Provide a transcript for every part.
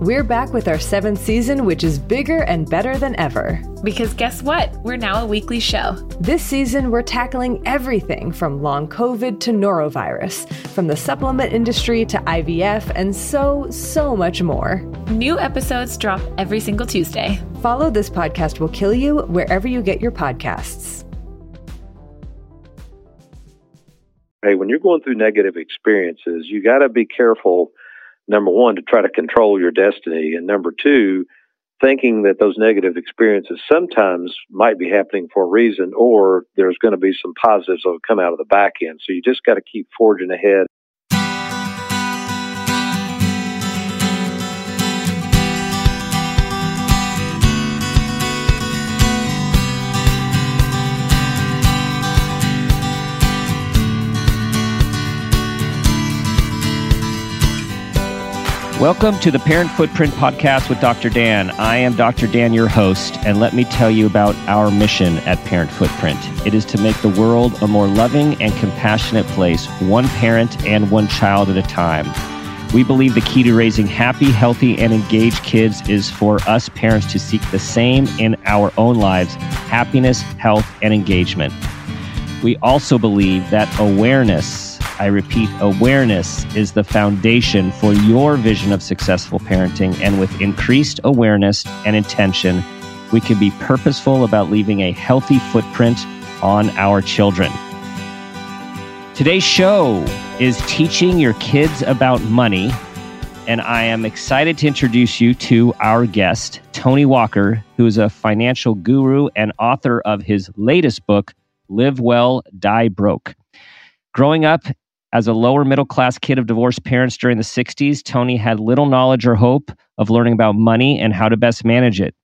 We're back with our seventh season, which is bigger and better than ever. Because guess what? We're now a weekly show. This season, we're tackling everything from long COVID to norovirus, from the supplement industry to IVF, and so, so much more. New episodes drop every single Tuesday. Follow This Podcast Will Kill You wherever you get your podcasts. Hey, when you're going through negative experiences, you got to be careful number one, to try to control your destiny, and number two, thinking that those negative experiences sometimes might be happening for a reason, or there's going to be some positives that will come out of the back end. So you just got to keep forging ahead. Welcome to the Parent Footprint Podcast with Dr. Dan. I am Dr. Dan, your host, and let me tell you about our mission at Parent Footprint. It is to make the world a more loving and compassionate place, one parent and one child at a time. We believe the key to raising happy, healthy, and engaged kids is for us parents to seek the same in our own lives happiness, health, and engagement. We also believe that awareness I repeat, awareness is the foundation for your vision of successful parenting. And with increased awareness and intention, we can be purposeful about leaving a healthy footprint on our children. Today's show is teaching your kids about money. And I am excited to introduce you to our guest, Tony Walker, who is a financial guru and author of his latest book, Live Well, Die Broke. Growing up as a lower middle class kid of divorced parents during the 60s, Tony had little knowledge or hope of learning about money and how to best manage it.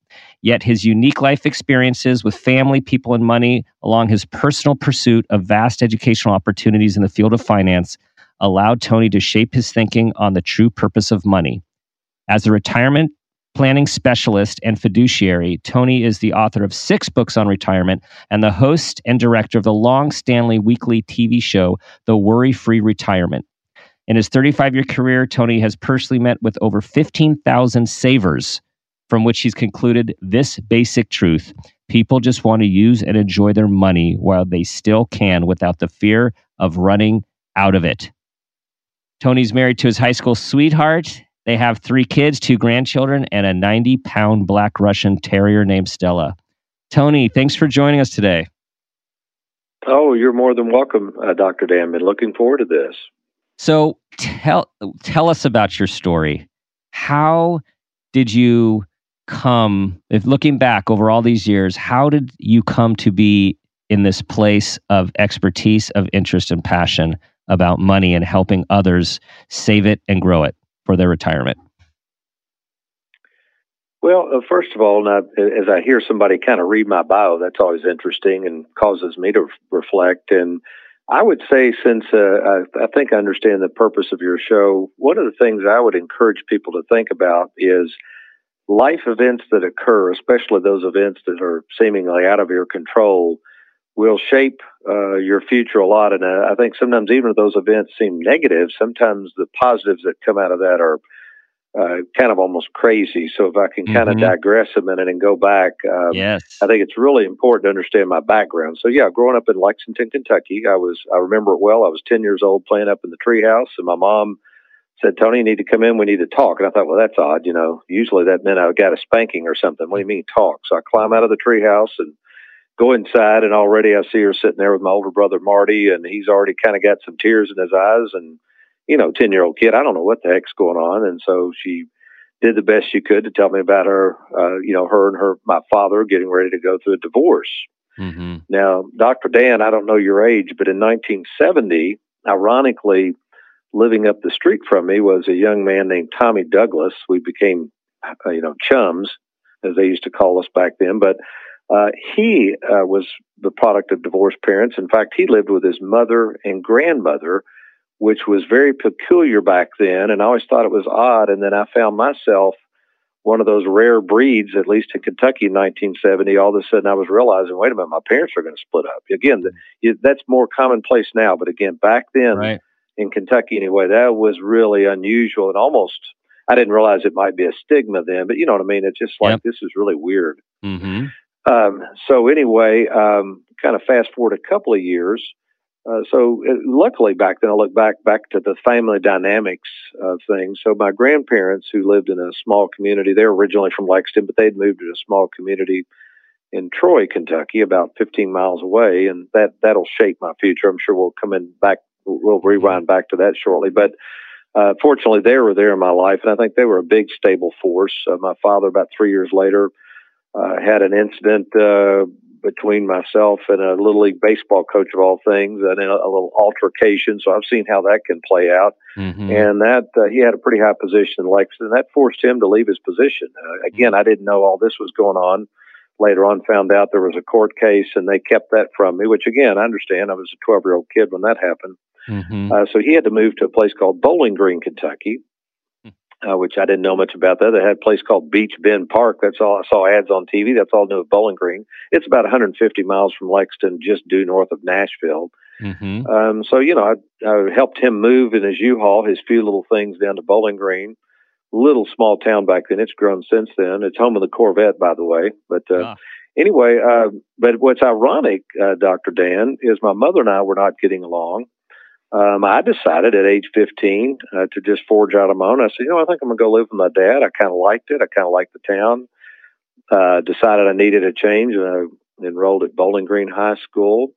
Yet his unique life experiences with family, people, and money, along his personal pursuit of vast educational opportunities in the field of finance, allowed Tony to shape his thinking on the true purpose of money. As a retirement planning specialist and fiduciary, Tony is the author of six books on retirement and the host and director of the Long Stanley weekly TV show, The Worry Free Retirement. In his 35 year career, Tony has personally met with over 15,000 savers, from which he's concluded this basic truth people just want to use and enjoy their money while they still can without the fear of running out of it. Tony's married to his high school sweetheart they have three kids, two grandchildren, and a 90 pound black Russian terrier named Stella. Tony, thanks for joining us today. Oh, you're more than welcome, uh, Dr. Dan. Been looking forward to this. So tell tell us about your story. How did you come if looking back over all these years, how did you come to be in this place of expertise, of interest and passion about money and helping others save it and grow it? For their retirement? Well, uh, first of all, now, as I hear somebody kind of read my bio, that's always interesting and causes me to reflect. And I would say, since uh, I, I think I understand the purpose of your show, one of the things I would encourage people to think about is life events that occur, especially those events that are seemingly out of your control, will shape uh, your future a lot. And uh, I think sometimes even if those events seem negative, sometimes the positives that come out of that are uh, kind of almost crazy. So if I can kind mm-hmm. of digress a minute and go back, um, yes, I think it's really important to understand my background. So yeah, growing up in Lexington, Kentucky, I was I remember it well. I was ten years old playing up in the treehouse, and my mom said, "Tony, you need to come in. We need to talk." And I thought, well, that's odd. You know, usually that meant I got a spanking or something. What do you mean talk? So I climb out of the treehouse and go inside and already I see her sitting there with my older brother Marty and he's already kind of got some tears in his eyes and you know 10 year old kid I don't know what the heck's going on and so she did the best she could to tell me about her uh, you know her and her my father getting ready to go through a divorce mm-hmm. now Dr. Dan I don't know your age but in 1970 ironically living up the street from me was a young man named Tommy Douglas we became uh, you know chums as they used to call us back then but uh, he uh, was the product of divorced parents. In fact, he lived with his mother and grandmother, which was very peculiar back then. And I always thought it was odd. And then I found myself one of those rare breeds, at least in Kentucky in 1970, all of a sudden I was realizing, wait a minute, my parents are going to split up. Again, the, that's more commonplace now, but again, back then right. in Kentucky anyway, that was really unusual and almost, I didn't realize it might be a stigma then, but you know what I mean? It's just like, Yep. this is really weird. Mm-hmm. Um, so anyway, um, kind of fast forward a couple of years. Uh, so uh, luckily back then, I look back back to the family dynamics of things. So my grandparents, who lived in a small community, they're originally from Lexington, but they'd moved to a small community in Troy, Kentucky, about 15 miles away, and that that'll shape my future. I'm sure we'll come in back, we'll rewind back to that shortly, but. Uh, fortunately, they were there in my life, and I think they were a big, stable force. Uh, my father, about three years later, uh, had an incident uh, between myself and a little league baseball coach of all things, and a, a little altercation. So I've seen how that can play out. Mm-hmm. And that uh, he had a pretty high position in Lexington. That forced him to leave his position. Uh, again, I didn't know all this was going on. Later on, found out there was a court case, and they kept that from me. Which again, I understand. I was a 12 year old kid when that happened. Mm-hmm. Uh, so he had to move to a place called Bowling Green, Kentucky, uh, which I didn't know much about that. They had a place called Beach Bend Park. That's all I saw ads on TV. That's all I knew of Bowling Green. It's about 150 miles from Lexington, just due north of Nashville. Mm-hmm. Um, so, you know, I, I helped him move in his U-Haul, his few little things down to Bowling Green. Little small town back then. It's grown since then. It's home of the Corvette, by the way. But uh, Ah. anyway, uh, but what's ironic, uh, Dr. Dan, is my mother and I were not getting along. Um, I decided at age 15 uh, to just forge out on my own. I said, you know, I think I'm going to go live with my dad. I kind of liked it. I kind of liked the town. Uh, decided I needed a change and I enrolled at Bowling Green High School.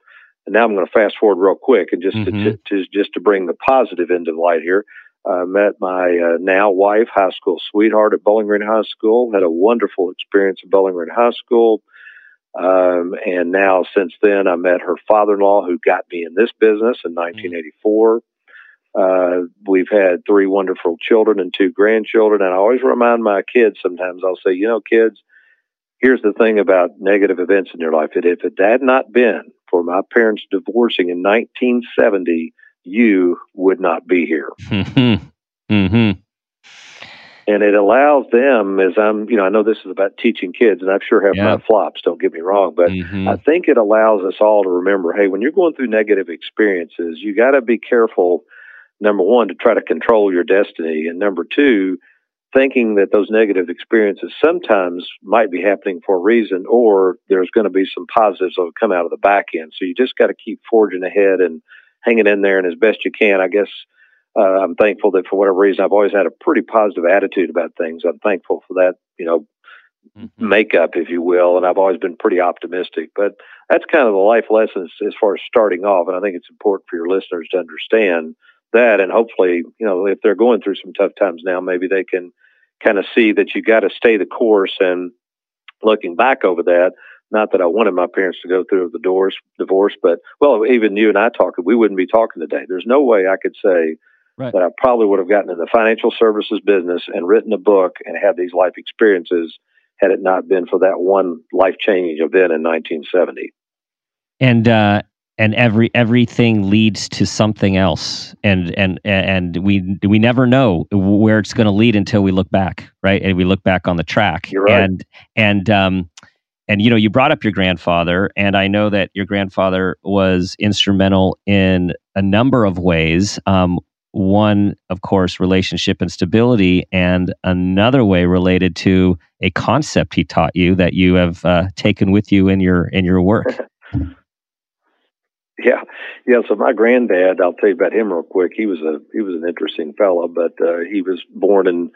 And now I'm going to fast forward real quick and just Mhm. to, to just to bring the positive into light here. I met my uh, now wife, high school sweetheart at Bowling Green High School. Had a wonderful experience at Bowling Green High School. Um, and now since then, I met her father-in-law who got me in this business in 1984. Uh, we've had three wonderful children and two grandchildren. And I always remind my kids sometimes, I'll say, you know, kids, here's the thing about negative events in your life. That if it had not been for my parents divorcing in 1970, you would not be here. Mm-hmm. Mm-hmm. And it allows them as i'm you know i know this is about teaching kids and i sure have Yeah. my flops don't get me wrong but Mhm. i think it allows us all to remember hey when you're going through negative experiences you got to be careful number one to try to control your destiny and number two thinking that those negative experiences sometimes might be happening for a reason or there's going to be some positives that will come out of the back end so you just got to keep forging ahead and hanging in there and as best you can i guess uh, I'm thankful that for whatever reason I've always had a pretty positive attitude about things. I'm thankful for that, you know, Mhm. makeup, if you will, and I've always been pretty optimistic. But that's kind of the life lessons as far as starting off, and I think it's important for your listeners to understand that, and hopefully, you know, if they're going through some tough times now, maybe they can kind of see that you got to stay the course. And looking back over that, not that I wanted my parents to go through the doors divorce, but well, even you and I talking, we wouldn't be talking today. There's no way I could say Right. that I probably would have gotten in the financial services business and written a book and had these life experiences had it not been for that one life changing event in 1970. and uh and every everything leads to something else and and and we we never know where it's going to lead until we look back right and we look back on the track You're right. and and um and you know you brought up your grandfather and i know that your grandfather was instrumental in a number of ways um one of course relationship and stability and another way related to a concept he taught you that you have uh, taken with you in your in your work Yeah, yeah. So my granddad, I'll tell you about him real quick. He was a he was an interesting fellow, but uh, he was born in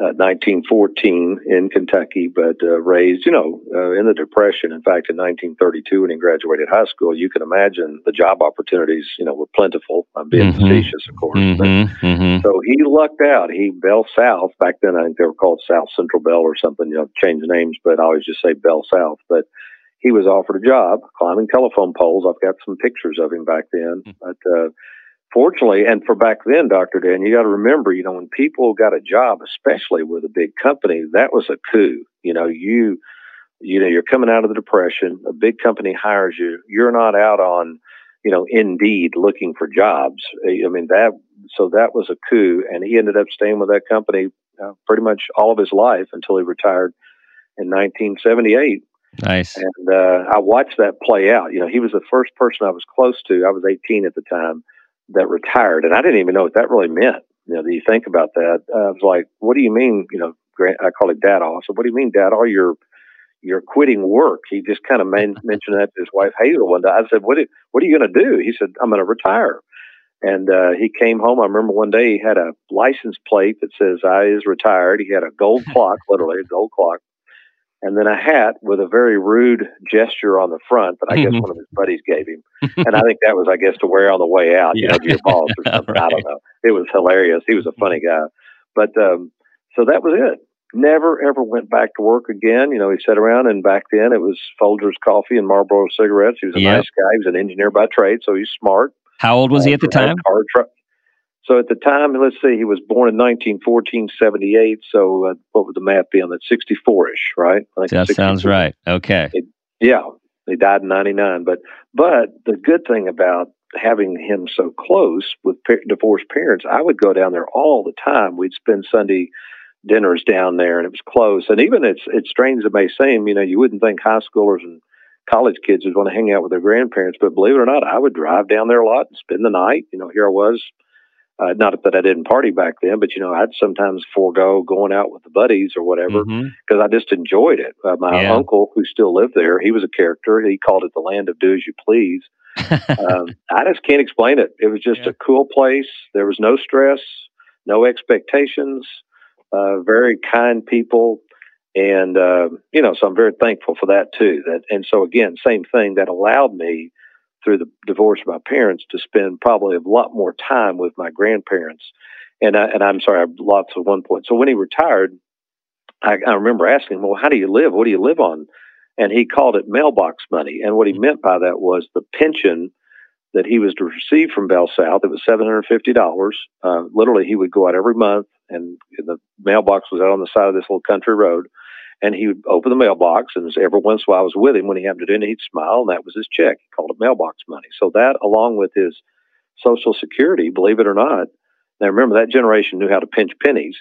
uh, 1914 in Kentucky, but uh, raised, you know, uh, in the Depression. In fact, in 1932, when he graduated high school, you can imagine the job opportunities, you know, were plentiful. I'm being Mhm. facetious, of course. but- Mm-hmm, mm-hmm. So he lucked out. He Bell South back then. I think they were called South Central Bell or something. You know, changed names, but I always just say Bell South. But he was offered a job climbing telephone poles. I've got some pictures of him back then. But uh, fortunately, and for back then, Doctor Dan, you got to remember, you know, when people got a job, especially with a big company, that was a coup. You know, you you know, you're coming out of the depression. A big company hires you. You're not out on you know, Indeed looking for jobs. I mean, that, so that was a coup. And he ended up staying with that company uh, pretty much all of his life until he retired in 1978. Nice. And uh, I watched that play out. You know, he was the first person I was close to. I was 18 at the time that retired, and I didn't even know what that really meant. You know, do you think about that? Uh, I was like, "What do you mean?" You know, Grant, I call it Dad. All I said, "What do you mean, Dad? All your you're quitting work. He just kind of man- mentioned that to his wife Hazel one day. I said, "What? Are, what are you going to do?" He said, "I'm going to retire." And uh, he came home. I remember one day he had a license plate that says "I is retired." He had a gold clock, literally a gold clock, and then a hat with a very rude gesture on the front that I guess one of his buddies gave him. and I think that was, I guess, to wear on the way out, you yeah. know, to your boss or something. right. I don't know. It was hilarious. He was a funny guy, but um, so that was it never ever went back to work again. You know, he sat around and back then it was Folgers coffee and Marlboro cigarettes. He was a yep. nice guy. He was an engineer by trade, so he's smart. How old was uh, he at the time? Car truck. So at the time, let's see, he was born in 1914, 78. So uh, what would the math be on that? 64-ish, right? that sounds right. Okay. It, yeah. He died in 99. But, but the good thing about having him so close with divorced parents, I would go down there all the time. We'd spend Sunday dinners down there, and it was close. And even it's it's strange as it may seem, you know, you wouldn't think high schoolers and college kids would want to hang out with their grandparents, but believe it or not, I would drive down there a lot and spend the night. You know, here I was. Uh, not that I didn't party back then, but you know, I'd sometimes forego going out with the buddies or whatever because mm-hmm. I just enjoyed it. Uh, my yeah. uncle, who still lived there, he was a character. He called it the land of do as you please. um, I just can't explain it. It was just yeah. a cool place. There was no stress, no expectations uh, very kind people. And, uh, you know, so I'm very thankful for that too. That, and so again, same thing that allowed me through the divorce of my parents to spend probably a lot more time with my grandparents. And I, and I'm sorry, I lost at one point. So when he retired, I, I remember asking him, well, how do you live? What do you live on? And he called it mailbox money. And what he meant by that was the pension that he was to receive from Bell South. It was seven hundred fifty dollars. Uh, literally, he would go out every month, and the mailbox was out on the side of this little country road. And he would open the mailbox, and every once in a while I was with him when he happened to do it, and he'd smile, and that was his check. He called it mailbox money. So that, along with his Social Security, believe it or not, now remember that generation knew how to pinch pennies.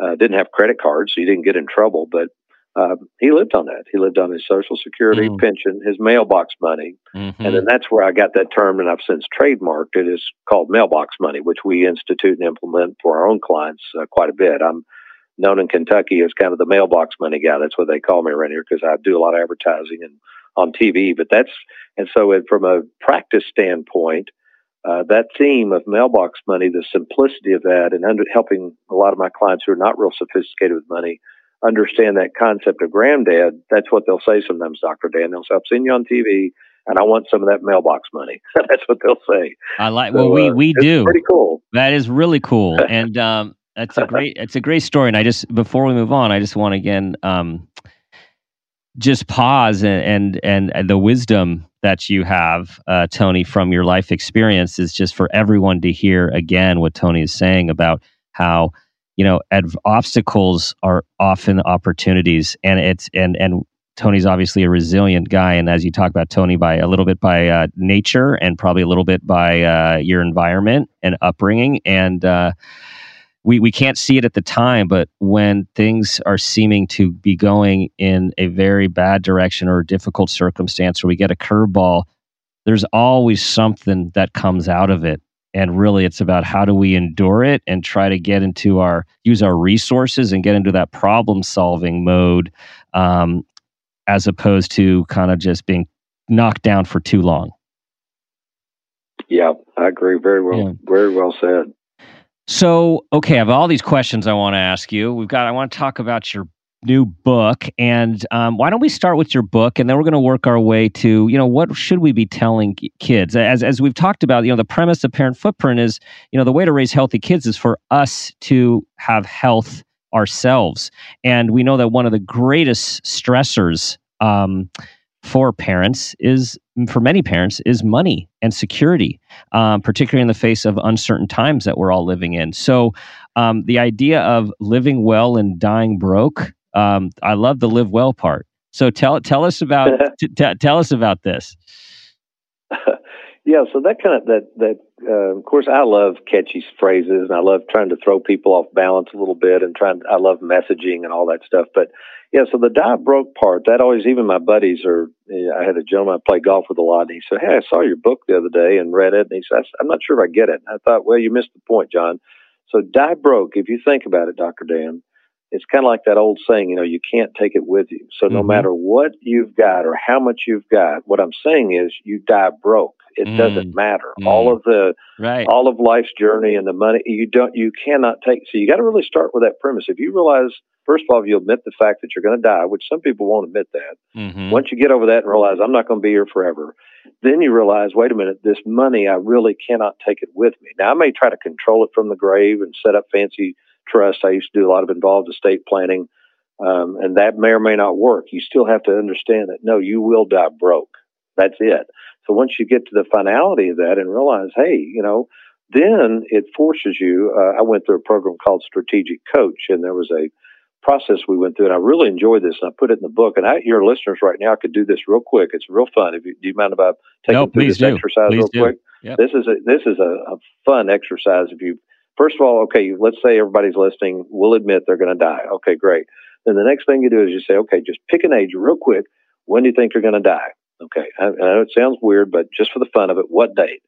Uh, didn't have credit cards, so you didn't get in trouble. But uh, he lived on that. He lived on his Social Security mm. pension, his mailbox money, mm-hmm. and then that's where I got that term, and I've since trademarked it. it. Is called mailbox money, which we institute and implement for our own clients uh, quite a bit. I'm known in Kentucky as kind of the mailbox money guy. That's what they call me around here because I do a lot of advertising and on TV. But that's and so it, from a practice standpoint. Uh, that theme of mailbox money, the simplicity of that, and under, helping a lot of my clients who are not real sophisticated with money understand that concept of granddad, that's what they'll say sometimes, Dr. Dan. They'll say, I've seen you on TV and I want some of that mailbox money. that's what they'll say. I like, so, well, we, uh, we do. Pretty cool. That is really cool. and, um, that's a great, it's a great story. And I just, before we move on, I just want again, um, just pause and, and, and, and the wisdom that you have, uh, Tony, from your life experience is just for everyone to hear again what Tony is saying about how you know obstacles are often opportunities. And it's and and tony's obviously a resilient guy. And as you talk about tony by a little bit by uh, nature and probably a little bit by uh, your environment and upbringing. And uh, we, we can't see it at the time but when things are seeming to be going in a very bad direction or a difficult circumstance or we get a curveball there's always something that comes out of it. And really it's about how do we endure it and try to get into our use our resources and get into that problem solving mode um, as opposed to kind of just being knocked down for too long. Yeah i agree. Very well yeah. very well said so okay i have all these questions i want to ask you we've got i want to talk about your new book. And um, why don't we start with your book, and then we're going to work our way to you know what should we be telling kids? As as we've talked about, you know the premise of Parent Footprint is you know the way to raise healthy kids is for us to have health ourselves, and we know that one of the greatest stressors. Um, for parents is for many parents is money and security um, particularly in the face of uncertain times that we're all living in so um, the idea of living well and dying broke um, I love the live well part. So tell tell us about t- t- tell us about this. Yeah, so that kind of that that uh, of course I love catchy phrases and I love trying to throw people off balance a little bit and trying I love messaging and all that stuff. But yeah, so the die broke part that always even my buddies are. I had a gentleman I play golf with a lot, and he said, "Hey, I saw your book the other day and read it." And he said, "I'm not sure if I get it." And I thought, well, you missed the point, John. So die broke. If you think about it, Doctor Dan, it's kind of like that old saying, you know, you can't take it with you. So no mm-hmm. matter what you've got or how much you've got, what I'm saying is you die broke. It mm. doesn't matter. Mm. All of the, right. all of life's journey and the money, you don't, you cannot take. So you got to really start with that premise. If you realize, first of all, if you admit the fact that you're going to die, which some people won't admit that. Mm-hmm. Once you get over that and realize I'm not going to be here forever, then you realize, wait a minute, this money, I really cannot take it with me. Now I may try to control it from the grave and set up fancy trust. I used to do a lot of involved estate planning, um, and that may or may not work. You still have to understand that no, you will die broke. That's it. So once you get to the finality of that and realize, hey, you know, then it forces you. Uh, I went through a program called Strategic Coach, and there was a process we went through, and I really enjoyed this. And I put it in the book. And I, your listeners right now I could do this real quick. It's real fun. If you, do you mind about taking no, through this do. exercise please real do. quick? Yep. This is a this is a, a fun exercise. If you First of all, okay, let's say everybody's listening. We'll admit they're going to die. Okay, great. Then the next thing you do is you say, okay, just pick an age real quick. When do you think you're going to die? Okay. I, I know it sounds weird, but just for the fun of it, what date?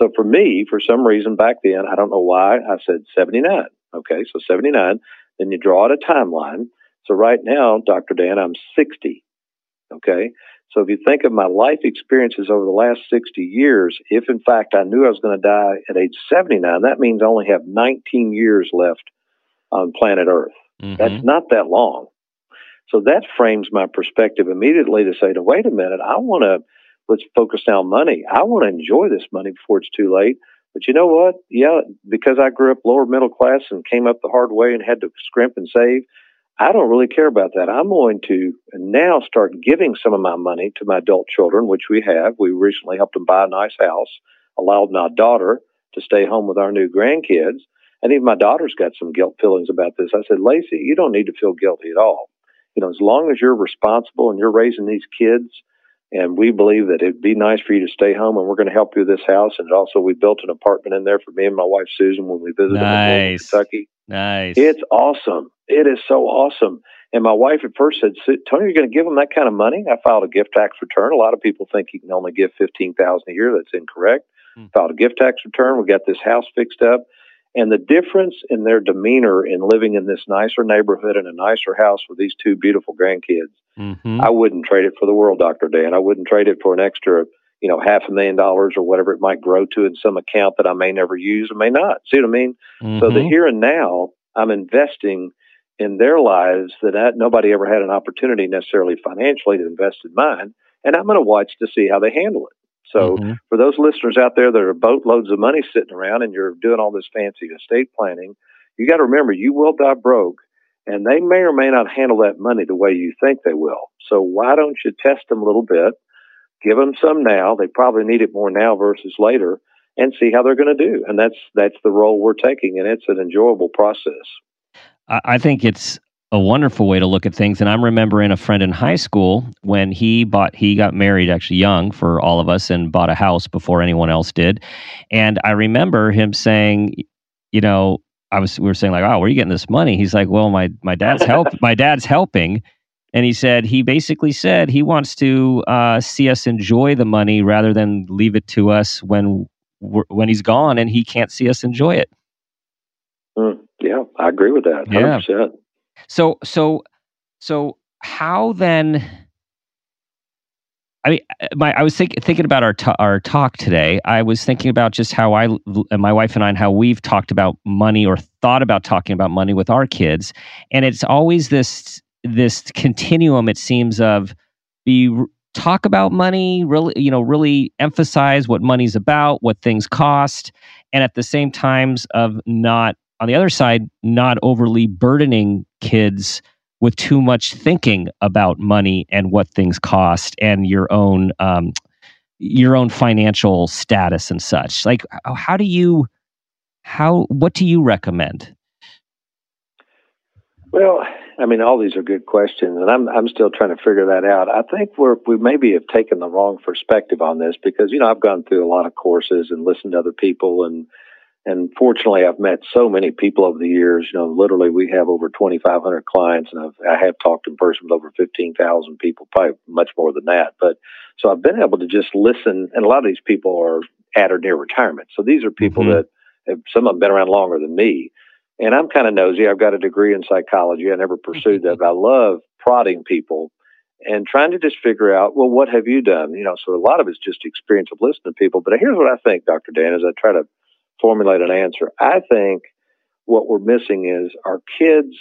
So for me, for some reason back then, I don't know why, I said 79. Okay. So 79. Then you draw out a timeline. So right now, Dr. Dan, I'm 60. Okay. So if you think of my life experiences over the last 60 years, if in fact I knew I was going to die at age 79, that means I only have 19 years left on planet Earth. Mm-hmm. That's not that long. So that frames my perspective immediately to say, to wait a minute, I want to, let's focus on money. I want to enjoy this money before it's too late. But you know what? Yeah, because I grew up lower middle class and came up the hard way and had to scrimp and save, I don't really care about that. I'm going to now start giving some of my money to my adult children, which we have. We recently helped them buy a nice house, allowed my daughter to stay home with our new grandkids. And even my daughter's got some guilt feelings about this. I said, Lacey, you don't need to feel guilty at all. You know, as long as you're responsible and you're raising these kids, and we believe that it'd be nice for you to stay home, and we're going to help you with this house. And also, we built an apartment in there for me and my wife Susan when we visited nice. Kentucky. Nice. It's awesome. It is so awesome. And my wife at first said, "Tony, you're going to give them that kind of money?" I filed a gift tax return. A lot of people think you can only give fifteen thousand a year. That's incorrect. Hmm. Filed a gift tax return. We got this house fixed up, and the difference in their demeanor in living in this nicer neighborhood and a nicer house with these two beautiful grandkids, mm-hmm. I wouldn't trade it for the world, Doctor Dan. I wouldn't trade it for an extra, you know, half a million dollars or whatever it might grow to in some account that I may never use or may not. See what I mean? Mm-hmm. So the mm-hmm. here and now, I'm investing in their lives that I, nobody ever had an opportunity necessarily financially to invest in mine. And I'm going to watch to see how they handle it. So mm-hmm. for those listeners out there that are boatloads of money sitting around and you're doing all this fancy estate planning, you got to remember you will die broke and they may or may not handle that money the way you think they will. So why don't you test them a little bit? Give them some now. They probably need it more now versus later and see how they're going to do. And that's, that's the role we're taking. And it's an enjoyable process. I think it's a wonderful way to look at things. And I'm remembering a friend in high school when he bought, he got married actually young for all of us and bought a house before anyone else did. And I remember him saying, you know, I was, we were saying like, oh, where are you getting this money? He's like, well, my, my dad's help, my dad's helping. And he said, he basically said he wants to uh, see us enjoy the money rather than leave it to us when, when he's gone and he can't see us enjoy it. Mm, yeah, I agree with that. 100%. Yeah. So so so how then? I mean, uh, my I was think, thinking about our our talk today. I was thinking about just how I and my wife and I and how we've talked about money or thought about talking about money with our kids, and it's always this this continuum. It seems of be talk about money, really you know really emphasize what money's about, what things cost, and at the same times of not on the other side, not overly burdening kids with too much thinking about money and what things cost and your own um, your own financial status and such. Like, how do you how what do you recommend? Well, I mean, all these are good questions, and I'm I'm still trying to figure that out. I think we're we maybe have taken the wrong perspective on this because you know I've gone through a lot of courses and listened to other people, and and fortunately I've met so many people over the years. You know, literally we have over 2,500 clients, and I've, I have talked in person with over 15,000 people, probably much more than that. But so I've been able to just listen, and a lot of these people are at or near retirement. So these are people mm-hmm. that have, some of them been around longer than me and I'm kind of nosy. I've got a degree in psychology. I never pursued that, but I love prodding people and trying to just figure out, well, what have you done? You know, so a lot of it's just experience of listening to people. But here's what I think, Dr. Dan, as I try to formulate an answer. I think what we're missing is our kids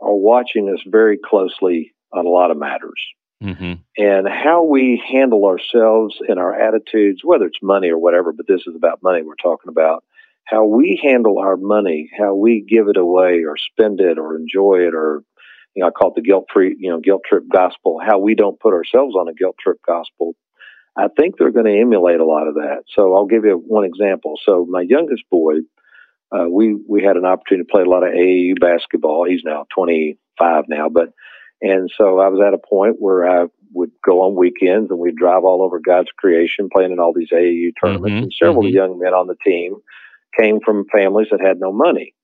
are watching us very closely on a lot of matters. Mm-hmm. And how we handle ourselves and our attitudes, whether it's money or whatever, but this is about money we're talking about, how we handle our money, how we give it away or spend it or enjoy it or you know, I call it the guilt free, you know, guilt trip gospel, how we don't put ourselves on a guilt trip gospel. I think they're going to emulate a lot of that. So I'll give you one example. So my youngest boy, uh, we, we had an opportunity to play a lot of AAU basketball. He's now 25 now, but, and so I was at a point where I would go on weekends and we'd drive all over God's creation playing in all these AAU tournaments mm-hmm, and several mm-hmm. young men on the team came from families that had no money.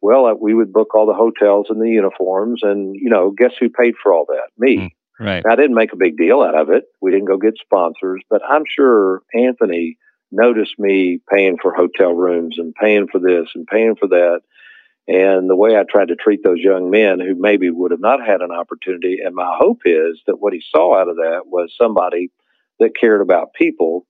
Well, uh, we would book all the hotels and the uniforms, and you know, guess who paid for all that? Me. Mm, right. I didn't make a big deal out of it. We didn't go get sponsors, but I'm sure Anthony noticed me paying for hotel rooms and paying for this and paying for that. And the way I tried to treat those young men who maybe would have not had an opportunity. And my hope is that what he saw out of that was somebody that cared about people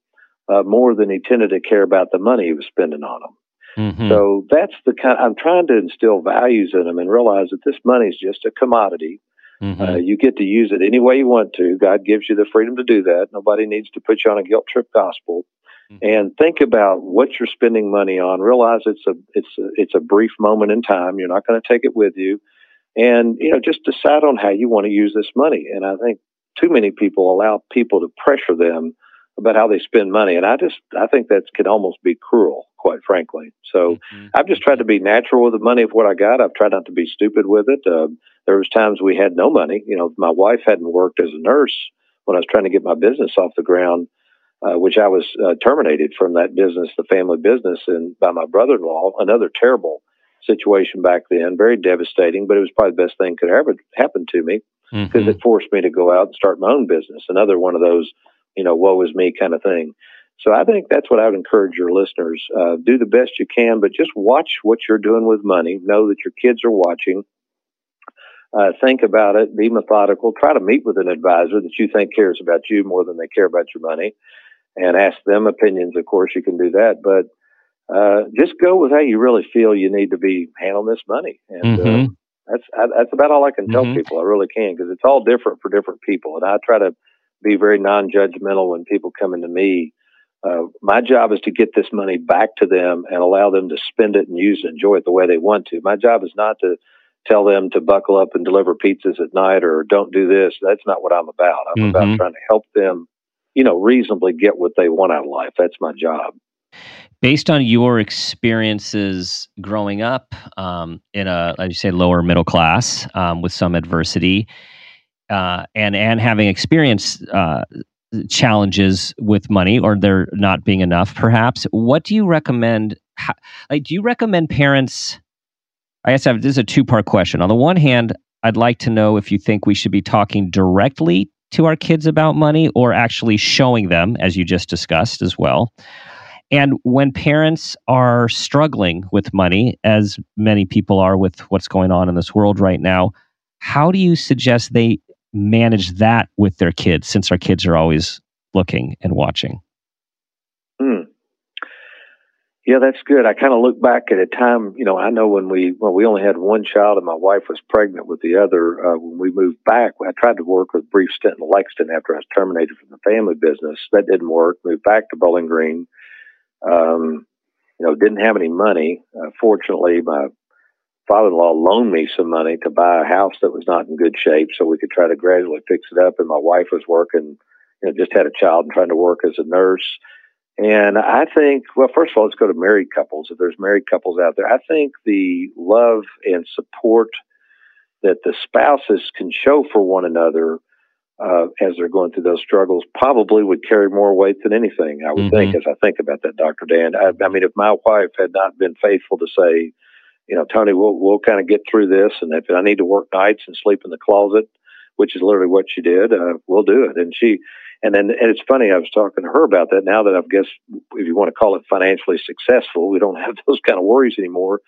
uh, more than he tended to care about the money he was spending on them. Mm-hmm. So that's the kind. I'm trying to instill values in them and realize that this money is just a commodity. Mm-hmm. Uh, you get to use it any way you want to. God gives you the freedom to do that. Nobody needs to put you on a guilt trip gospel. Mm-hmm. And think about what you're spending money on. Realize it's a it's a, it's a brief moment in time. You're not going to take it with you. And you know, just decide on how you want to use this money. And I think too many people allow people to pressure them about how they spend money. And I just, I think that can almost be cruel, quite frankly. So mm-hmm. I've just tried to be natural with the money of what I got. I've tried not to be stupid with it. Uh, there was times we had no money. You know, my wife hadn't worked as a nurse when I was trying to get my business off the ground, uh, which I was uh, terminated from that business, the family business, and by my brother-in-law. Another terrible situation back then, very devastating. But it was probably the best thing could ever happen to me because mm-hmm. it forced me to go out and start my own business. Another one of those you know, woe is me kind of thing. So I think that's what I would encourage your listeners. Uh, do the best you can, but just watch what you're doing with money. Know that your kids are watching. Uh, think about it. Be methodical. Try to meet with an advisor that you think cares about you more than they care about your money, and ask them opinions. Of course, you can do that, but uh, just go with how you really feel you need to be handling this money. And uh, mm-hmm. that's I, that's about all I can tell mm-hmm. people. I really can because it's all different for different people, and I try to be very non-judgmental when people come into me. Uh, my job is to get this money back to them and allow them to spend it and use it, enjoy it the way they want to. My job is not to tell them to buckle up and deliver pizzas at night or don't do this. That's not what I'm about. I'm mm-hmm. about trying to help them, you know, reasonably get what they want out of life. That's my job. Based on your experiences growing up um, in a, as you say, lower middle class um, with some adversity, uh, and and having experienced uh, challenges with money or there not being enough, perhaps. What do you recommend? How, like, do you recommend parents? I guess I have, this is a two part question. On the one hand, I'd like to know if you think we should be talking directly to our kids about money or actually showing them, as you just discussed as well. And when parents are struggling with money, as many people are with what's going on in this world right now, how do you suggest they manage that with their kids since our kids are always looking and watching? Hmm. Yeah, that's good. I kind of look back at a time, you know, I know when we, well, we only had one child and my wife was pregnant with the other. Uh, when we moved back, I tried to work with brief stint in Lexington after I was terminated from the family business. That didn't work. Moved back to Bowling Green. Um, you know, didn't have any money. Uh, fortunately, my father-in-law loaned me some money to buy a house that was not in good shape so we could try to gradually fix it up. And my wife was working, you know, just had a child and trying to work as a nurse. And I think, well, first of all, let's go to married couples. If there's married couples out there, I think the love and support that the spouses can show for one another uh, as they're going through those struggles probably would carry more weight than anything. I would mm-hmm. think as I think about that, Doctor Dan. I, I mean, if my wife had not been faithful to say, you know, Tony, we'll we'll kind of get through this, and if I need to work nights and sleep in the closet, which is literally what she did, uh, we'll do it. And she, and then and it's funny. I was talking to her about that. Now that I guess if you want to call it financially successful, we don't have those kind of worries anymore.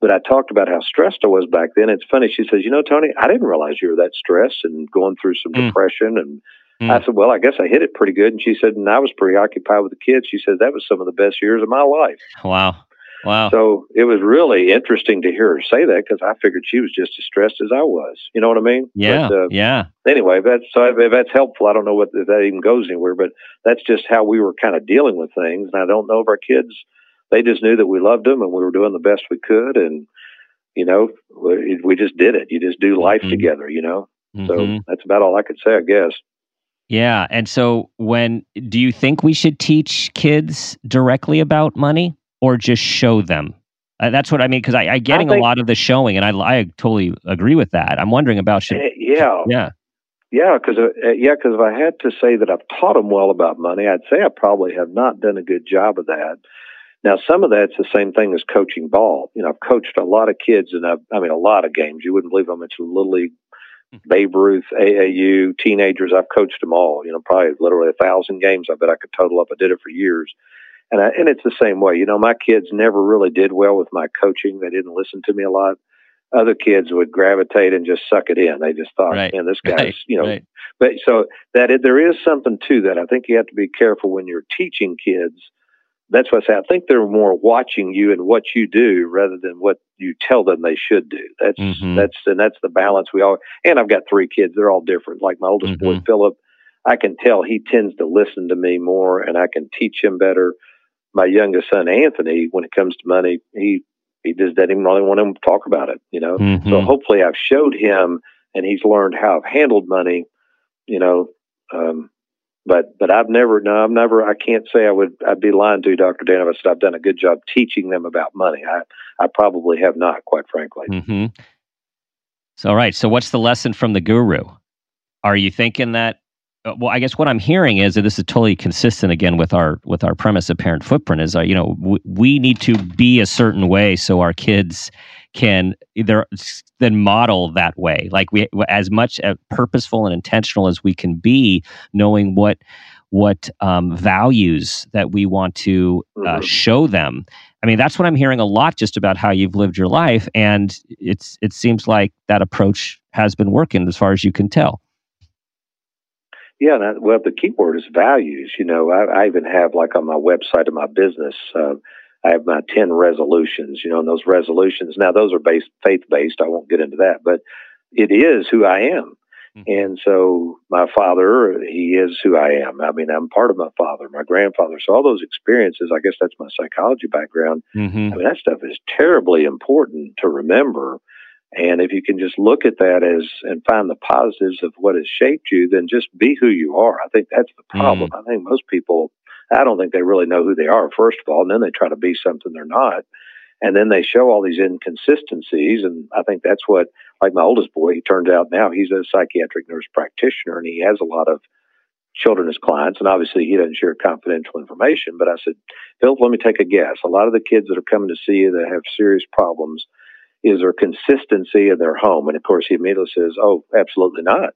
But I talked about how stressed I was back then. It's funny. She says, "You know, Tony, I didn't realize you were that stressed and going through some mm. depression." And mm. I said, "Well, I guess I hit it pretty good." And she said, "And I was preoccupied with the kids." She said, "That was some of the best years of my life." Wow. Wow. So it was really interesting to hear her say that because I figured she was just as stressed as I was. You know what I mean? Yeah. But, uh, yeah. Anyway, that's so if that's helpful. I don't know what if that even goes anywhere, but that's just how we were kind of dealing with things. And I don't know if our kids, they just knew that we loved them and we were doing the best we could. And, you know, we, we just did it. You just do life mm-hmm. together, you know? Mm-hmm. So that's about all I could say, I guess. Yeah. And so when do you think we should teach kids directly about money? Or just show them? Uh, that's what I mean because I, I getting think, a lot of the showing, and I, I totally agree with that. I'm wondering about should, uh, yeah, yeah, yeah, because uh, yeah, because if I had to say that I've taught them well about money, I'd say I probably have not done a good job of that. Now, some of that's the same thing as coaching ball. You know, I've coached a lot of kids, and I've, I mean, a lot of games. You wouldn't believe how much Little League, mm-hmm. Babe Ruth, AAU, teenagers. I've coached them all. You know, probably literally a thousand games. I bet I could total up. I did it for years. And I, and it's the same way. You know, my kids never really did well with my coaching. They didn't listen to me a lot. Other kids would gravitate and just suck it in. They just thought, right. man, this guy's, right. you know. Right. But so that it, there is something to that. I think you have to be careful when you're teaching kids. That's what I say. I think they're more watching you and what you do rather than what you tell them they should do. That's mm-hmm. that's and that's the balance we all. And I've got three kids. They're all different. Like my oldest mm-hmm. boy, Philip. I can tell he tends to listen to me more, and I can teach him better my youngest son Anthony, when it comes to money, he he just doesn't even really want to talk about it, you know. Mm-hmm. So hopefully, I've showed him, and he's learned how I've handled money, you know. Um, but but I've never no I've never I can't say I would I'd be lying to you, Doctor Dan if I said I've done a good job teaching them about money. I I probably have not, quite frankly. Mm-hmm. So all right. So what's the lesson from the guru? Are you thinking that well, I guess what I'm hearing is that this is totally consistent again with our with our premise of parent footprint is uh, you know w- we need to be a certain way so our kids can either then model that way. Like we as much uh, purposeful and intentional as we can be knowing what what um, values that we want to uh, mm-hmm. show them. I mean that's what i'm hearing a lot just about how you've lived your life and it's it seems like that approach has been working as far as you can tell yeah, and I, well, the key word is values. You know, I, I even have like on my website of my business, uh, I have my 10 resolutions, you know, and those resolutions, now those are based, faith based. I won't get into that, but it is who I am. Mm-hmm. And so my father, he is who I am. I mean, I'm part of my father, my grandfather. So all those experiences, I guess that's my psychology background. Mm-hmm. I mean, that stuff is terribly important to remember. And if you can just look at that as and find the positives of what has shaped you, then just be who you are. I think that's the problem. Mm. I think most people, I don't think they really know who they are, first of all, and then they try to be something they're not. And then they show all these inconsistencies. And I think that's what, like my oldest boy, he turns out now he's a psychiatric nurse practitioner and he has a lot of children as clients. And obviously he doesn't share confidential information. But I said, Phil, let me take a guess. A lot of the kids that are coming to see you that have serious problems, is there consistency in their home? And of course, he immediately says, oh, absolutely not.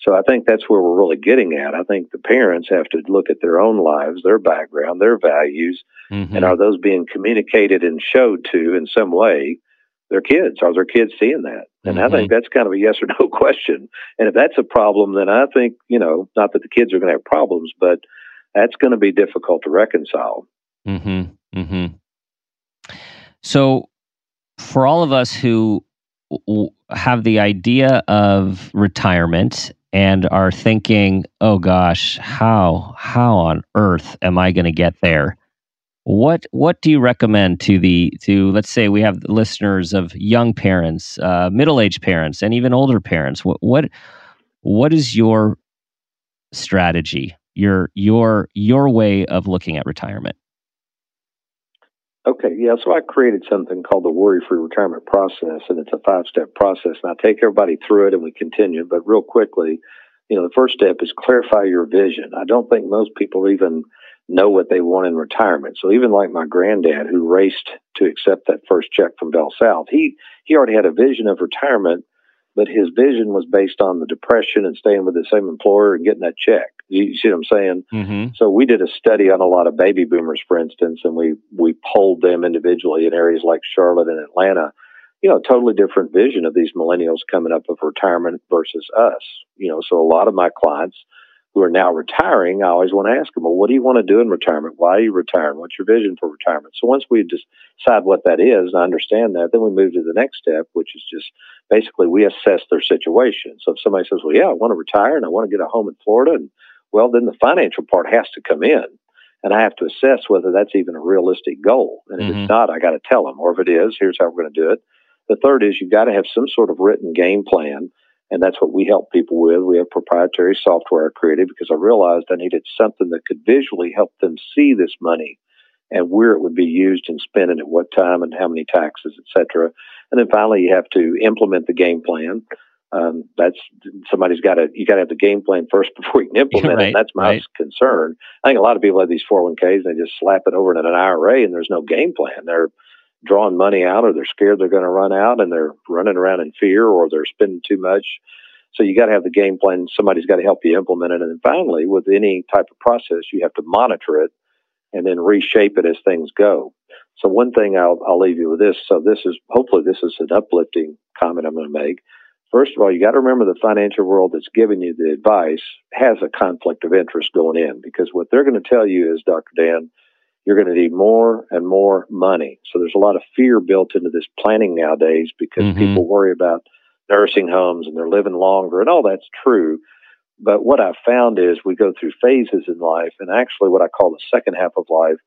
So I think that's where we're really getting at. I think the parents have to look at their own lives, their background, their values, mm-hmm. and are those being communicated and showed to in some way their kids? Are their kids seeing that? And mm-hmm. I think that's kind of a yes or no question. And if that's a problem, then I think, you know, not that the kids are going to have problems, but that's going to be difficult to reconcile. Mm-hmm. Mm-hmm. So for all of us who have the idea of retirement and are thinking, "Oh gosh, how how on earth am I going to get there?" What what do you recommend to the to let's say we have listeners of young parents, uh, middle aged parents, and even older parents? What what what is your strategy? Your your your way of looking at retirement? Okay, yeah. So I created something called the Worry Free Retirement Process, and it's a five step process. And I take everybody through it and we continue. But real quickly, you know, the first step is clarify your vision. I don't think most people even know what they want in retirement. So even like my granddad who raced to accept that first check from Bell South, he, he already had a vision of retirement, but his vision was based on the depression and staying with the same employer and getting that check. You, see what I'm saying? Mm-hmm. So we did a study on a lot of baby boomers, for instance, and we we polled them individually in areas like Charlotte and Atlanta. You know, totally different vision of these millennials coming up of retirement versus us. You know, so a lot of my clients who are now retiring, I always want to ask them, well, what do you want to do in retirement? Why are you retiring? What's your vision for retirement? So once we decide what that is and I understand that, then we move to the next step, which is just basically we assess their situation. So if somebody says, well, yeah, I want to retire and I want to get a home in Florida, and well, then the financial part has to come in. And I have to assess whether that's even a realistic goal. And if mm-hmm. it's not, I got to tell them. Or if it is, here's how we're going to do it. The third is you've got to have some sort of written game plan and that's what we help people with. We have proprietary software created because I realized I needed something that could visually help them see this money and where it would be used and spent and at what time and how many taxes, etc. And then finally, you have to implement the game plan. Um, that's somebody's got to you got to have the game plan first before you can implement right, it. And that's my right. concern. I think a lot of people have these 401ks and they just slap it over in an IRA and there's no game plan. They're drawing money out or they're scared they're going to run out and they're running around in fear or they're spending too much. So you got to have the game plan. Somebody's got to help you implement it. And then finally, with any type of process, you have to monitor it and then reshape it as things go. So one thing I'll, I'll leave you with this. So this is hopefully this is an uplifting comment I'm going to make. First of all, you got to remember the financial world that's giving you the advice has a conflict of interest going in because what they're going to tell you is, Dr. Dan, you're going to need more and more money. So there's a lot of fear built into this planning nowadays because mm-hmm. people worry about nursing homes and they're living longer and all that's true. But what I've found is we go through phases in life and actually what I call the second half of life,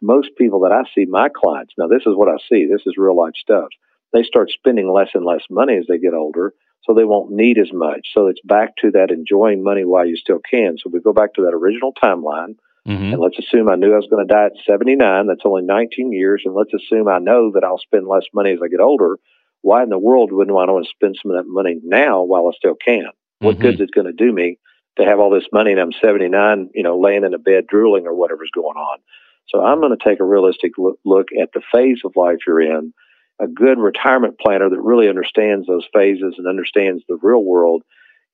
most people that I see, my clients, now this is what I see, this is real life stuff. They start spending less and less money as they get older, so they won't need as much. So it's back to that enjoying money while you still can. So we go back to that original timeline Mm-hmm. And let's assume I knew I was going to die at 79. That's only 19 years. And let's assume I know that I'll spend less money as I get older. Why in the world wouldn't I want to spend some of that money now while I still can? What mm-hmm. good is it going to do me to have all this money and I'm 79, you know, laying in a bed drooling or whatever's going on? So I'm going to take a realistic look at the phase of life you're in. A good retirement planner that really understands those phases and understands the real world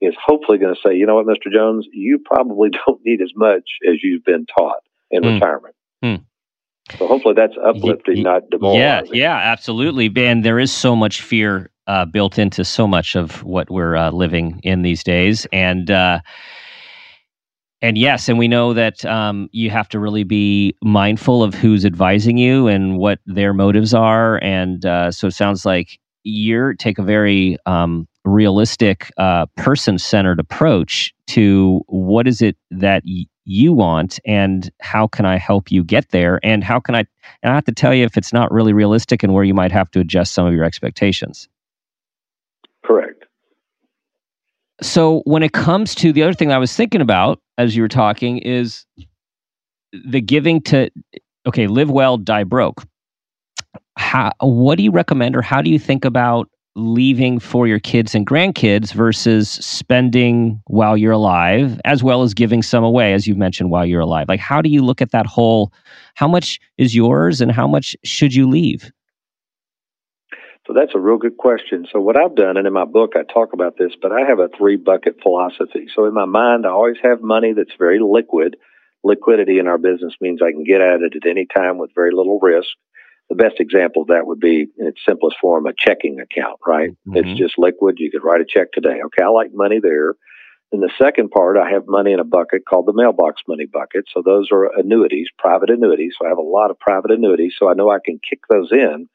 is hopefully going to say, you know what, Mr. Jones, you probably don't need as much as you've been taught in mm. retirement. Mm. So hopefully that's uplifting, y- not demoralizing. Yeah, yeah, absolutely. Ben, there is so much fear uh, built into so much of what we're uh, living in these days, and uh, and yes, and we know that um, you have to really be mindful of who's advising you and what their motives are, and uh, so it sounds like you take a very um, realistic, uh, person centered approach to what is it that y- you want and how can I help you get there? And how can I, and I have to tell you if it's not really realistic and where you might have to adjust some of your expectations. Correct. So when it comes to the other thing I was thinking about as you were talking is the giving to, okay, live well, die broke. How, what do you recommend or how do you think about leaving for your kids and grandkids versus spending while you're alive as well as giving some away as you mentioned while you're alive like how do you look at that whole how much is yours and how much should you leave so that's a real good question so what i've done and in my book i talk about this but i have a three bucket philosophy so in my mind i always have money that's very liquid liquidity in our business means i can get at it at any time with very little risk the best example of that would be in its simplest form a checking account, right? Mm-hmm. It's just liquid. You could write a check today. Okay, I like money there. In the second part, I have money in a bucket called the mailbox money bucket. So those are annuities, private annuities. So I have a lot of private annuities. So I know I can kick those in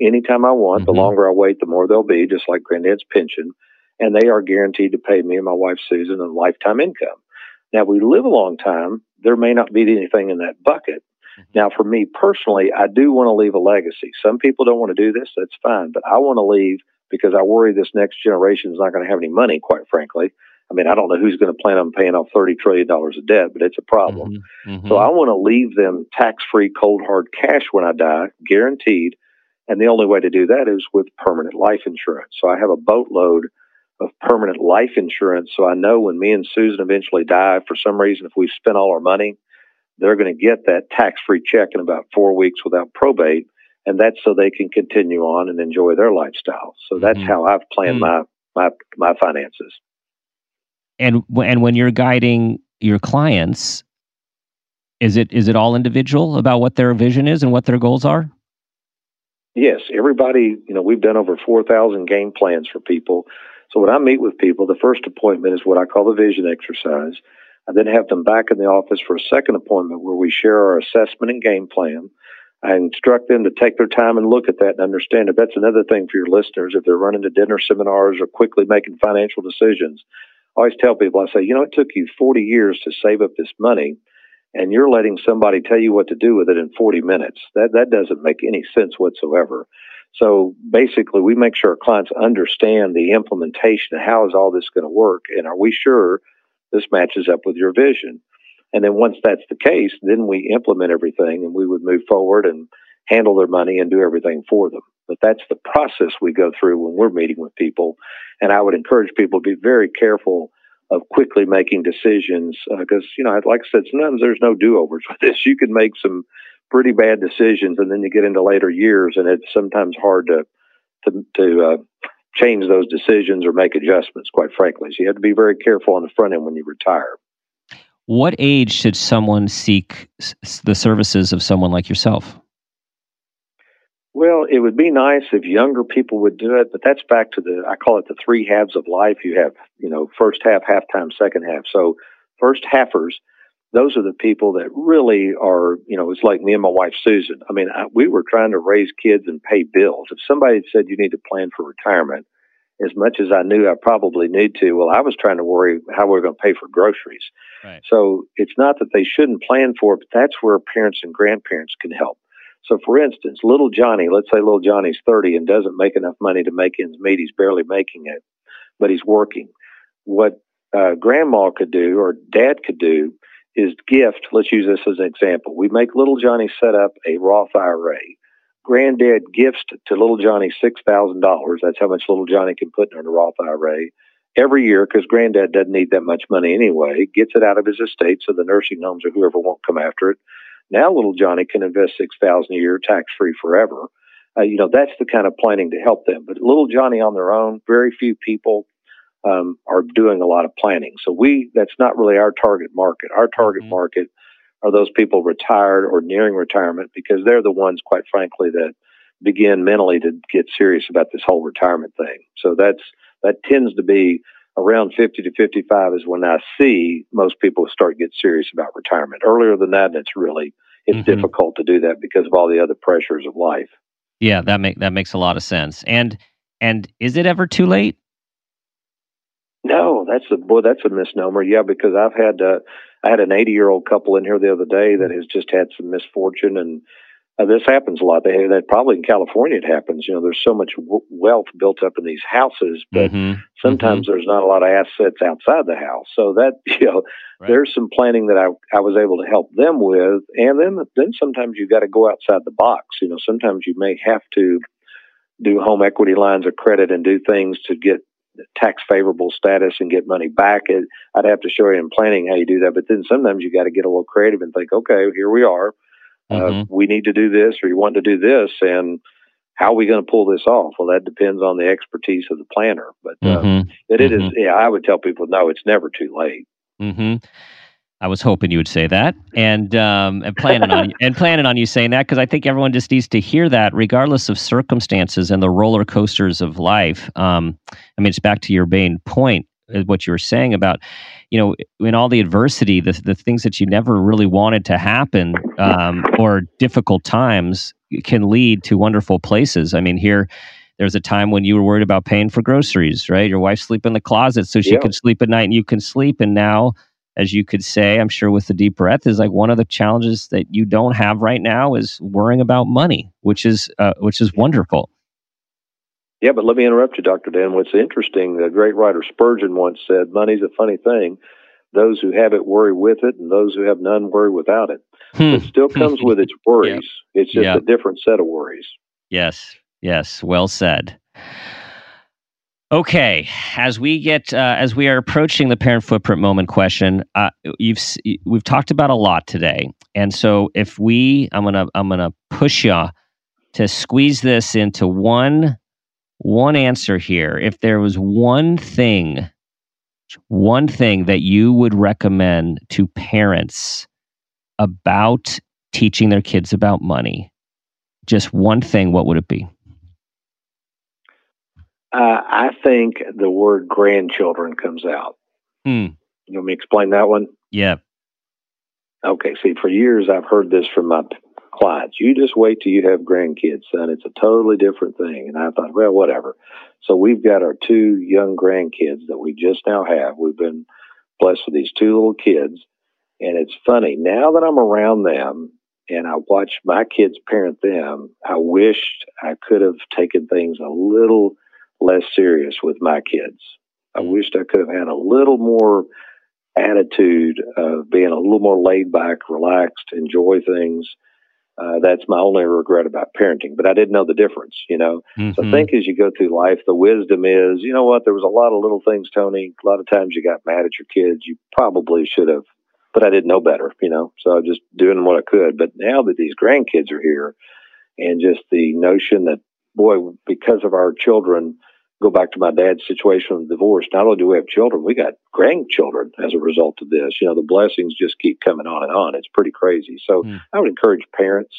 anytime I want. Mm-hmm. The longer I wait, the more they'll be, just like granddad's pension. And they are guaranteed to pay me and my wife Susan a lifetime income. Now, we live a long time. There may not be anything in that bucket, Mm-hmm. Now, for me personally, I do want to leave a legacy. Some people don't want to do this. That's fine. But I want to leave because I worry this next generation is not going to have any money, quite frankly. I mean, I don't know who's going to plan on paying off $30 trillion of debt, but it's a problem. Mm-hmm. Mm-hmm. So I want to leave them tax free, cold hard cash when I die, guaranteed. And the only way to do that is with permanent life insurance. So I have a boatload of permanent life insurance. So I know when me and Susan eventually die, for some reason, if we spent all our money, they're going to get that tax free check in about four weeks without probate. And that's so they can continue on and enjoy their lifestyle. So that's mm-hmm. how I've planned mm-hmm. my, my, my finances. And, and when you're guiding your clients, is it, is it all individual about what their vision is and what their goals are? Yes, everybody, you know, we've done over 4,000 game plans for people. So when I meet with people, the first appointment is what I call the vision exercise. I then have them back in the office for a second appointment where we share our assessment and game plan. I instruct them to take their time and look at that and understand it. That's another thing for your listeners. If they're running to dinner seminars or quickly making financial decisions, I always tell people, I say, you know, it took you 40 years to save up this money and you're letting somebody tell you what to do with it in 40 minutes. That, that doesn't make any sense whatsoever. So basically, we make sure our clients understand the implementation. How is all this going to work? And are we sure this matches up with your vision? And then once that's the case, then we implement everything and we would move forward and handle their money and do everything for them. But that's the process we go through when we're meeting with people. And I would encourage people to be very careful of quickly making decisions because, uh, you know, like I said, sometimes there's no do overs with this. You can make some pretty bad decisions, and then you get into later years, and it's sometimes hard to to, to uh, change those decisions or make adjustments. Quite frankly, so you have to be very careful on the front end when you retire. What age should someone seek the services of someone like yourself? Well, it would be nice if younger people would do it, but that's back to the I call it the three halves of life. You have, you know, first half, halftime, second half. So first halfers those are the people that really are, you know, it's like me and my wife, Susan. I mean, I, we were trying to raise kids and pay bills. If somebody said you need to plan for retirement, as much as I knew I probably need to, well, I was trying to worry how we are going to pay for groceries. Right. So it's not that they shouldn't plan for it, but that's where parents and grandparents can help. So, for instance, little Johnny, let's say little Johnny's 30 and doesn't make enough money to make ends meet. He's barely making it, but he's working. What uh, grandma could do or dad could do is gift. Let's use this as an example. We make little Johnny set up a Roth IRA. Granddad gifts to little Johnny $6,000. That's how much little Johnny can put in a Roth IRA every year because granddad doesn't need that much money anyway. Gets it out of his estate so the nursing homes or whoever won't come after it. Now little Johnny can invest 6000 a year tax free forever. Uh, you know, that's the kind of planning to help them. But little Johnny on their own, very few people um, are doing a lot of planning. So we that's not really our target market. Our target mm-hmm. market are those people retired or nearing retirement because they're the ones, quite frankly, that begin mentally to get serious about this whole retirement thing. So that's that tends to be around 50 to 55 is when I see most people start get serious about retirement. Earlier than that, it's really it's mm-hmm. difficult to do that because of all the other pressures of life. Yeah, that make that makes a lot of sense. And and is it ever too late? No, that's a boy. That's a misnomer. Yeah, because I've had uh, I had an 80 year old couple in here the other day that has just had some misfortune, and uh, this happens a lot. They that probably in California it happens. You know, there's so much w- wealth built up in these houses, but mm-hmm. sometimes mm-hmm. there's not a lot of assets outside the house. So that you know, right. there's some planning that I I was able to help them with, and then then sometimes you got to go outside the box. You know, sometimes you may have to do home equity lines of credit and do things to get tax favorable status and get money back. It, I'd have to show you in planning how you do that. But then sometimes you got to get a little creative and think, okay, here we are. Uh, mm-hmm. Uh, we need to do this or you want to do this. And how are we going to pull this off? Well, that depends on the expertise of the planner. But uh, mm-hmm. it, it mm-hmm. is, yeah, I would tell people, no, it's never too late. Mm-hmm. I was hoping you would say that, and um, and planning on and planning on you saying that because I think everyone just needs to hear that, regardless of circumstances and the roller coasters of life. Um, I mean, it's back to your main point, what you were saying about, you know, in all the adversity, the the things that you never really wanted to happen um, or difficult times can lead to wonderful places. I mean, here there's a time when you were worried about paying for groceries, right? Your wife sleep in the closet so she yeah. could sleep at night and you can sleep, and now as you could say, I'm sure with the deep breath, is like one of the challenges that you don't have right now is worrying about money, which is uh, which is wonderful. Yeah, but let me interrupt you, Dr. Dan. What's interesting, the great writer Spurgeon once said, money's a funny thing. Those who have it worry with it, and those who have none worry without it. Hmm. It still comes with its worries. It's just a different set of worries. Yes, yes, well said. Okay, as we get uh, as we are approaching the parent footprint moment question, uh, you've we've talked about a lot today, and so if we, I'm gonna I'm gonna push you to squeeze this into one one answer here. If there was one thing, one thing that you would recommend to parents about teaching their kids about money, just one thing, what would it be? Uh, I think the word grandchildren comes out. Hmm. You want me to explain that one? Yeah. Okay. See, for years I've heard this from my clients. You just wait till you have grandkids, son. It's a totally different thing. And I thought, well, whatever. So we've got our two young grandkids that we just now have. We've been blessed with these two little kids. And it's funny now that I'm around them and I watch my kids parent them, I wished I could have taken things a little less serious with my kids. I mm. wished I could have had a little more attitude of being a little more laid back, relaxed, enjoy things. Uh, that's my only regret about parenting, but I didn't know the difference, you know. Mm-hmm. So I think as you go through life, the wisdom is, you know what, there was a lot of little things, Tony. A lot of times you got mad at your kids. You probably should have, but I didn't know better, you know. So I was just doing what I could. But now that these grandkids are here and just the notion that, boy, because of our children, go back to my dad's situation of divorce. Not only do we have children, we got grandchildren as a result of this. You know, the blessings just keep coming on and on. It's pretty crazy. So mm. I would encourage parents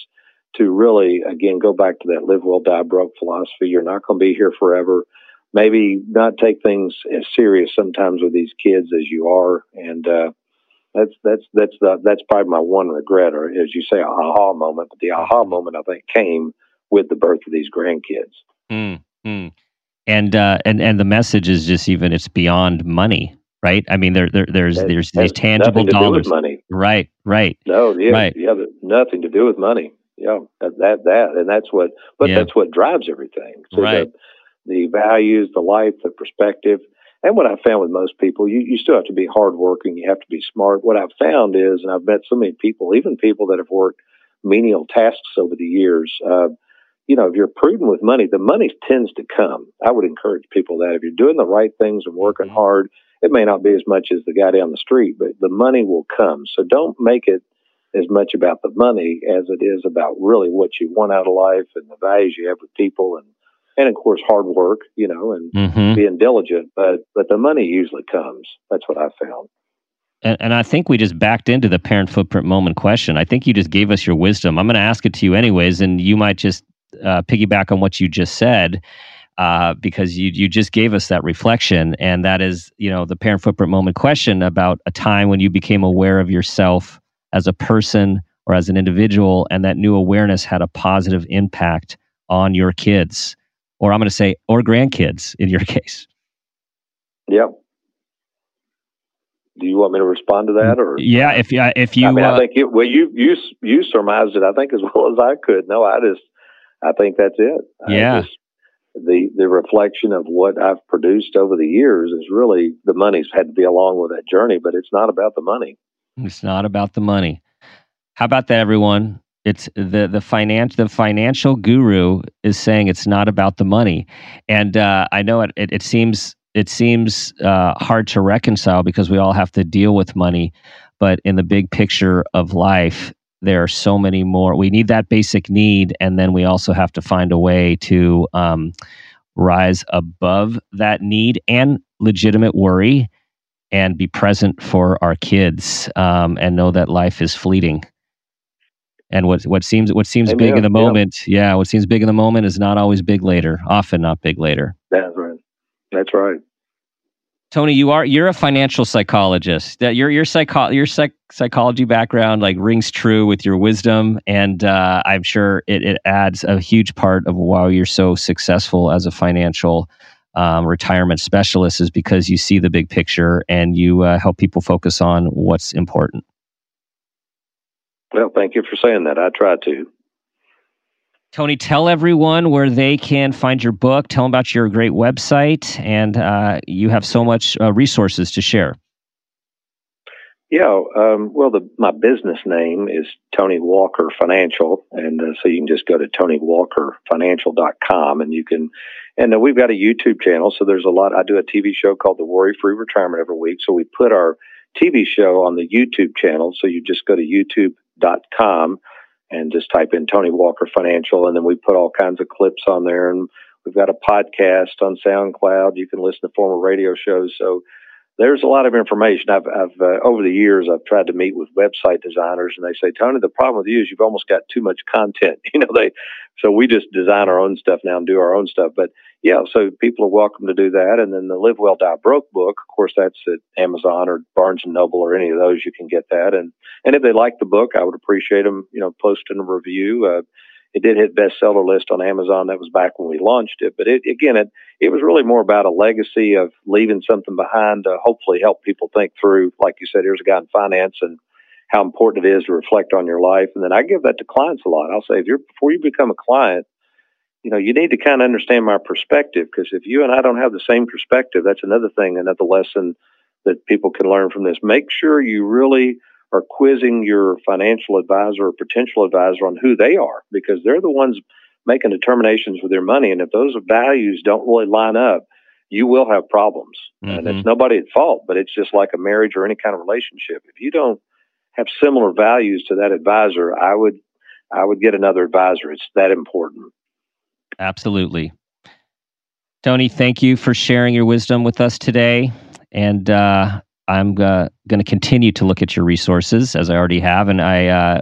to really, again, go back to that live well, die broke philosophy. You're not going to be here forever. Maybe not take things as serious sometimes with these kids as you are. And, uh, that's that's that's the that's probably my one regret, or as you say, a aha moment. But the aha hmm. moment, I think, came with the birth of these grandkids. Mm, mm and uh, and and the message is just even it's beyond money, right? I mean, there, there there's that, there's these tangible dollars, money, right? Right. No, yeah, right. yeah, nothing to do with money. Yeah, that that, that and that's what, but yeah. that's what drives everything. So right. The, the values, the life, the perspective. And what I found with most people, you, you still have to be hardworking. You have to be smart. What I've found is, and I've met so many people, even people that have worked menial tasks over the years, uh, you know, if you're prudent with money, the money tends to come. I would encourage people that if you're doing the right things and working mm-hmm. hard, it may not be as much as the guy down the street, but the money will come. So don't make it as much about the money as it is about really what you want out of life and the values you have with people and and of course hard work, you know, and mm-hmm. being diligent. But but the money usually comes. That's what I found. And, and I think we just backed into the parent footprint moment question. I think you just gave us your wisdom. I'm going to ask it to you anyways, and you might just uh, piggyback on what you just said. Uh, because you you just gave us that reflection, and that is you know the parent footprint moment question about a time when you became aware of yourself as a person or as an individual, and that new awareness had a positive impact on your kids, or I'm going to say, or grandkids in your case. Yep. Do you want me to respond to that, or yeah, if uh, if you, I, mean, uh, I think it, well, you you you surmised it, I think, as well as I could. No, I just I think that's it. Yeah. Just, the the reflection of what I've produced over the years is really the money's had to be along with that journey, but it's not about the money. It's not about the money. How about that, everyone? It's the the finance the financial guru is saying it's not about the money, and uh, I know it, it, it. seems it seems uh, hard to reconcile because we all have to deal with money, but in the big picture of life, there are so many more. We need that basic need, and then we also have to find a way to um, rise above that need and legitimate worry, and be present for our kids, um, and know that life is fleeting. And what what seems what seems Amen. big in the moment, yeah. yeah, what seems big in the moment is not always big later. Often not big later. That's right. That's right. Tony, you are you're a financial psychologist. That your your psycho your psych, psychology background like rings true with your wisdom, and uh, I'm sure it, it adds a huge part of why you're so successful as a financial um, retirement specialist is because you see the big picture and you uh, help people focus on what's important. Well, thank you for saying that. I try to. Tony, tell everyone where they can find your book. Tell them about your great website, and uh, you have so much uh, resources to share. Yeah, um, well, the, my business name is Tony Walker Financial, and uh, so you can just go to TonyWalkerFinancial.com, and you can. And uh, we've got a YouTube channel, so there's a lot. I do a TV show called The Worry Free Retirement every week, so we put our TV show on the YouTube channel. So you just go to YouTube.com and just type in Tony Walker Financial, and then we put all kinds of clips on there, and we've got a podcast on SoundCloud. You can listen to former radio shows, so there's a lot of information. I've, I've uh, over the years, I've tried to meet with website designers, and they say, Tony, the problem with you is you've almost got too much content. You know, they so we just design our own stuff now and do our own stuff. But yeah, so people are welcome to do that. And then the Live Well Die Broke book, of course, that's at Amazon or Barnes and Noble or any of those. You can get that. And and if they like the book, I would appreciate them, you know, posting a review. Uh, it did hit bestseller list on Amazon. That was back when we launched it. But it, again, it, it was really more about a legacy of leaving something behind to hopefully help people think through, like you said, here's a guy in finance and how important it is to reflect on your life. And then I give that to clients a lot. I'll say, if you're, before you become a client, you know, you need to kind of understand my perspective because if you and I don't have the same perspective, that's another thing, another lesson that people can learn from this. Make sure you really are quizzing your financial advisor or potential advisor on who they are because they're the ones making determinations with their money. And if those values don't really line up, you will have problems. Mm-hmm. And it's mm-hmm. nobody at fault, but it's just like a marriage or any kind of relationship. If you don't have similar values to that advisor, I would I would get another advisor. It's that important. Absolutely. Tony, thank you for sharing your wisdom with us today. And uh, I'm uh, going to continue to look at your resources as I already have, and I uh,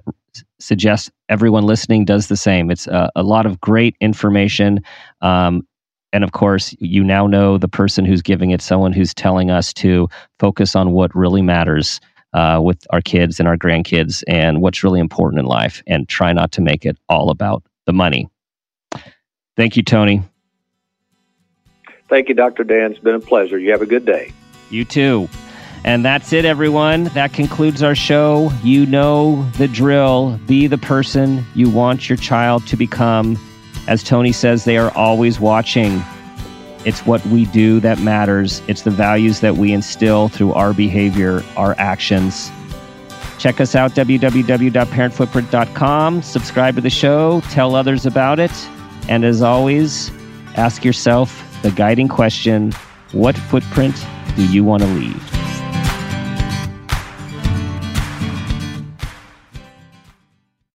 suggest everyone listening does the same. It's uh, a lot of great information. Um, and of course, you now know the person who's giving it, someone who's telling us to focus on what really matters uh, with our kids and our grandkids and what's really important in life and try not to make it all about the money. Thank you, Tony. Thank you, Dr. Dan. It's been a pleasure. You have a good day. You too. And that's it, everyone. That concludes our show. You know the drill. Be the person you want your child to become. As Tony says, they are always watching. It's what we do that matters. It's the values that we instill through our behavior, our actions. Check us out, www.parentfootprint.com. Subscribe to the show, tell others about it. And as always, ask yourself the guiding question what footprint do you want to leave?